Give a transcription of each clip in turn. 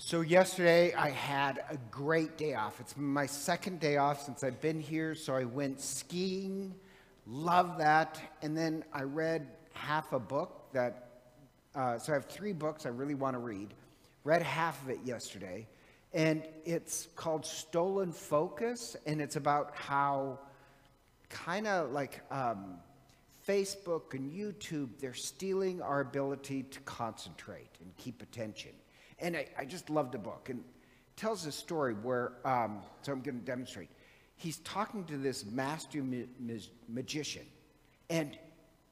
So, yesterday I had a great day off. It's my second day off since I've been here. So, I went skiing, love that. And then I read half a book that, uh, so I have three books I really want to read. Read half of it yesterday. And it's called Stolen Focus. And it's about how, kind of like, um, Facebook and YouTube, they're stealing our ability to concentrate and keep attention. And I, I just love the book. And tells a story where, um, so I'm going to demonstrate. He's talking to this master ma- ma- magician. And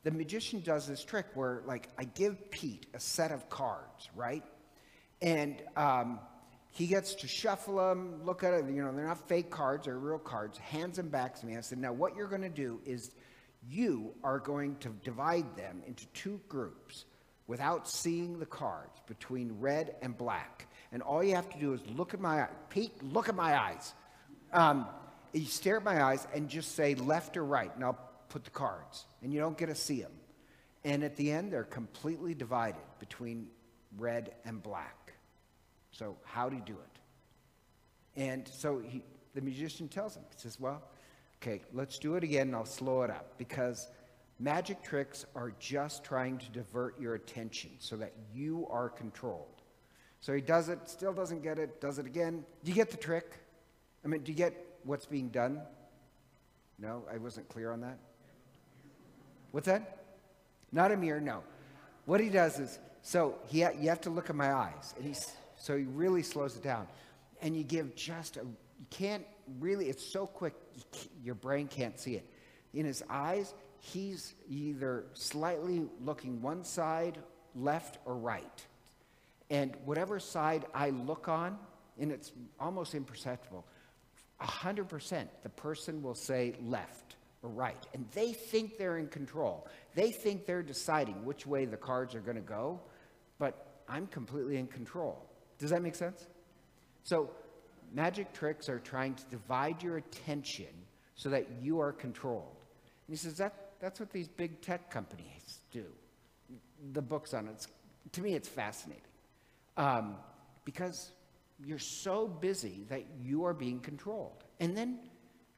the magician does this trick where, like, I give Pete a set of cards, right? And um, he gets to shuffle them, look at it. You know, they're not fake cards, they're real cards. Hands them back to me. I said, now what you're going to do is you are going to divide them into two groups without seeing the cards between red and black. And all you have to do is look at my eyes. Pete, look at my eyes. Um, you stare at my eyes and just say left or right, and I'll put the cards. And you don't get to see them. And at the end, they're completely divided between red and black. So, how do you do it? And so he, the musician tells him, he says, Well, okay, let's do it again, and I'll slow it up because Magic tricks are just trying to divert your attention so that you are controlled. So he does it, still doesn't get it, does it again. Do you get the trick? I mean, do you get what's being done? No, I wasn't clear on that. What's that? Not a mirror, no. What he does is, so he you have to look at my eyes, and he's so he really slows it down, and you give just a. You can't really. It's so quick, you your brain can't see it. In his eyes, he's either slightly looking one side, left, or right. And whatever side I look on, and it's almost imperceptible, 100% the person will say left or right. And they think they're in control. They think they're deciding which way the cards are going to go, but I'm completely in control. Does that make sense? So, magic tricks are trying to divide your attention so that you are controlled. And he says that that's what these big tech companies do. The books on it, to me, it's fascinating. Um, because you're so busy that you are being controlled. And then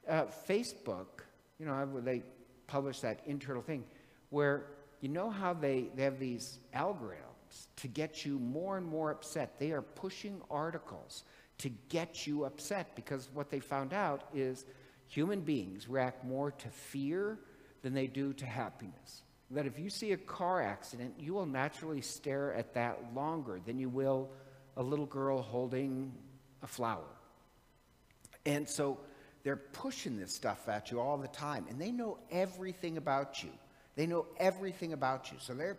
uh, Facebook, you know, they publish that internal thing where you know how they, they have these algorithms to get you more and more upset. They are pushing articles to get you upset because what they found out is human beings react more to fear than they do to happiness. That if you see a car accident, you will naturally stare at that longer than you will a little girl holding a flower. And so they're pushing this stuff at you all the time, and they know everything about you. They know everything about you. So they're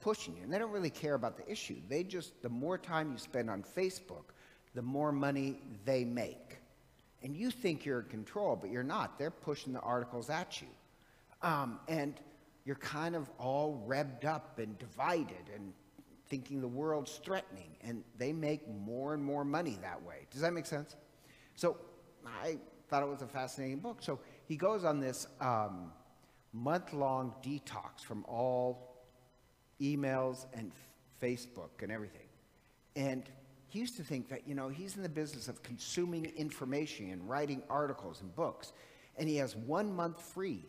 pushing you, and they don't really care about the issue. They just, the more time you spend on Facebook, the more money they make. And you think you're in control, but you're not. They're pushing the articles at you. Um, and you're kind of all revved up and divided and thinking the world's threatening. And they make more and more money that way. Does that make sense? So I thought it was a fascinating book. So he goes on this um, month long detox from all emails and Facebook and everything. And he used to think that, you know, he's in the business of consuming information and writing articles and books. And he has one month free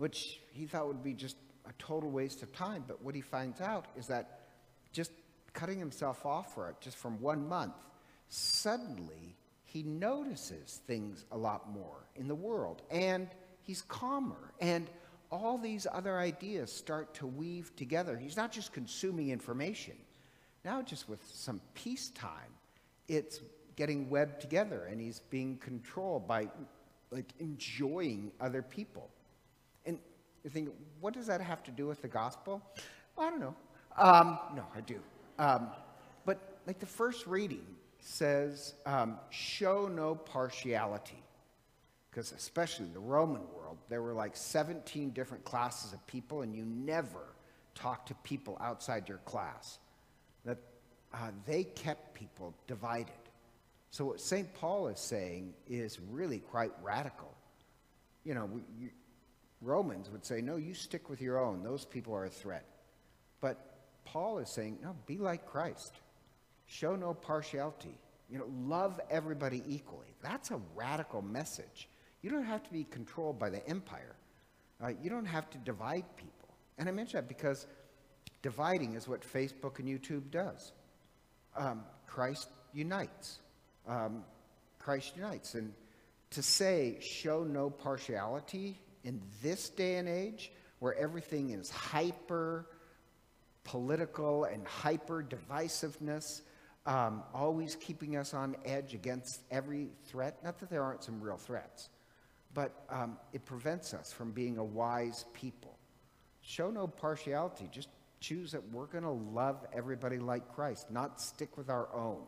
which he thought would be just a total waste of time. But what he finds out is that just cutting himself off for it, just from one month, suddenly he notices things a lot more in the world and he's calmer. And all these other ideas start to weave together. He's not just consuming information. Now, just with some peacetime, it's getting webbed together and he's being controlled by like enjoying other people. You think, what does that have to do with the gospel? Well, I don't know. Um, no, I do. Um, but like the first reading says, um, show no partiality. Because especially in the Roman world, there were like 17 different classes of people, and you never talk to people outside your class. That uh, they kept people divided. So what St. Paul is saying is really quite radical. You know, Romans would say, no, you stick with your own. Those people are a threat. But Paul is saying, no, be like Christ. show no partiality. You know, love everybody equally. That's a radical message. You don't have to be controlled by the empire. Uh, you don't have to divide people. And I mention that because dividing is what Facebook and YouTube does. Um, Christ unites. Um, Christ unites. And to say, show no partiality in this day and age where everything is hyper political and hyper divisiveness, um, always keeping us on edge against every threat. Not that there aren't some real threats, but um, it prevents us from being a wise people. Show no partiality. Just choose that we're going to love everybody like Christ, not stick with our own.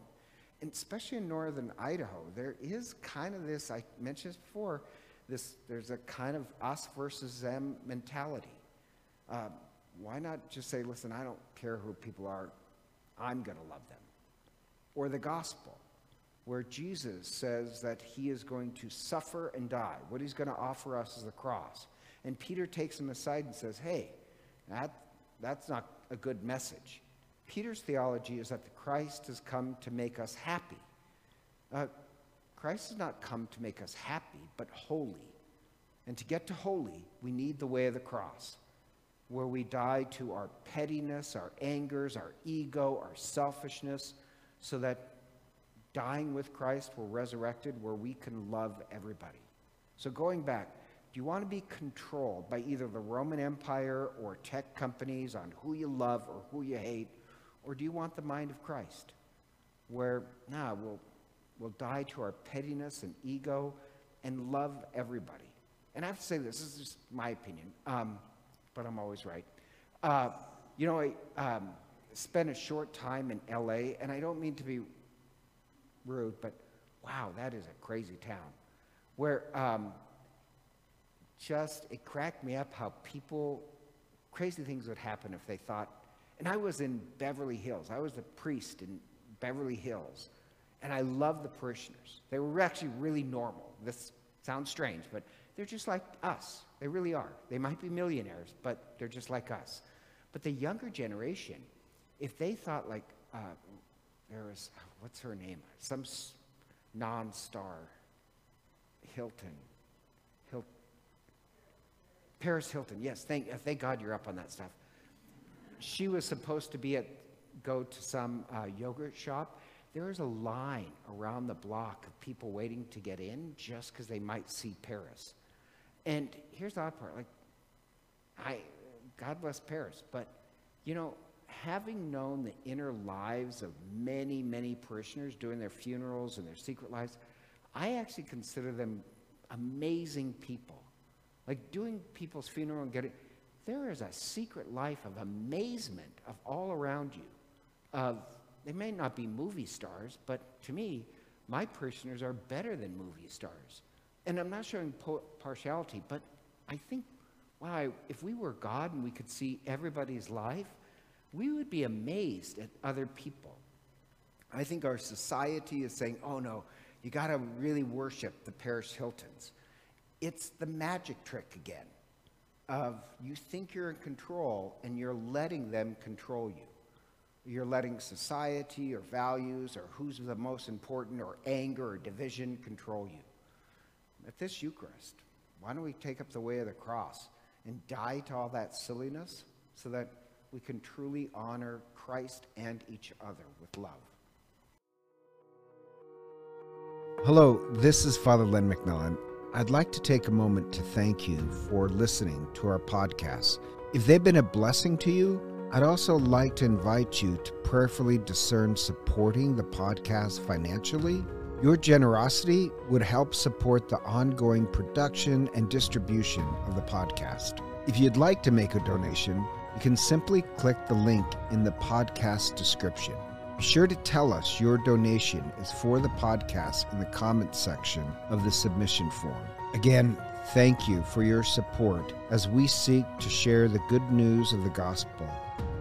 And especially in northern Idaho, there is kind of this, I mentioned this before, this, there's a kind of us versus them mentality. Uh, why not just say, listen, I don't care who people are, I'm going to love them? Or the gospel, where Jesus says that he is going to suffer and die. What he's going to offer us is the cross. And Peter takes him aside and says, hey, that, that's not a good message. Peter's theology is that the Christ has come to make us happy. Uh, Christ has not come to make us happy, but holy. And to get to holy, we need the way of the cross, where we die to our pettiness, our angers, our ego, our selfishness, so that dying with Christ, we're resurrected, where we can love everybody. So going back, do you want to be controlled by either the Roman Empire or tech companies on who you love or who you hate? Or do you want the mind of Christ, where, nah, we'll, we'll die to our pettiness and ego and love everybody? And I have to say this, this is just my opinion, um, but I'm always right. Uh, you know, I um, spent a short time in LA, and I don't mean to be rude, but wow, that is a crazy town. Where um, just, it cracked me up how people, crazy things would happen if they thought, and I was in Beverly Hills. I was a priest in Beverly Hills, and I love the parishioners. They were actually really normal. This sounds strange, but they're just like us. They really are. They might be millionaires, but they're just like us. But the younger generation, if they thought like, uh, there was, what's her name? Some non star, Hilton. Hil- Paris Hilton, yes, thank, uh, thank God you're up on that stuff. She was supposed to be at, go to some uh, yogurt shop. There was a line around the block of people waiting to get in just because they might see Paris. And here's the odd part like, I, God bless Paris, but you know, having known the inner lives of many, many parishioners doing their funerals and their secret lives, I actually consider them amazing people. Like doing people's funeral and getting, there is a secret life of amazement of all around you. Of they may not be movie stars, but to me, my parishioners are better than movie stars. And I'm not showing partiality, but I think, wow, if we were God and we could see everybody's life, we would be amazed at other people. I think our society is saying, oh no, you got to really worship the Paris Hiltons. It's the magic trick again of you think you're in control and you're letting them control you. You're letting society or values or who's the most important or anger or division control you. At this Eucharist, why don't we take up the way of the cross and die to all that silliness so that we can truly honor Christ and each other with love. Hello, this is Father Len McMillan. I'd like to take a moment to thank you for listening to our podcast. If they've been a blessing to you, I'd also like to invite you to prayerfully discern supporting the podcast financially. Your generosity would help support the ongoing production and distribution of the podcast. If you'd like to make a donation, you can simply click the link in the podcast description. Be sure to tell us your donation is for the podcast in the comments section of the submission form. Again, thank you for your support as we seek to share the good news of the gospel.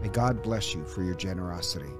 May God bless you for your generosity.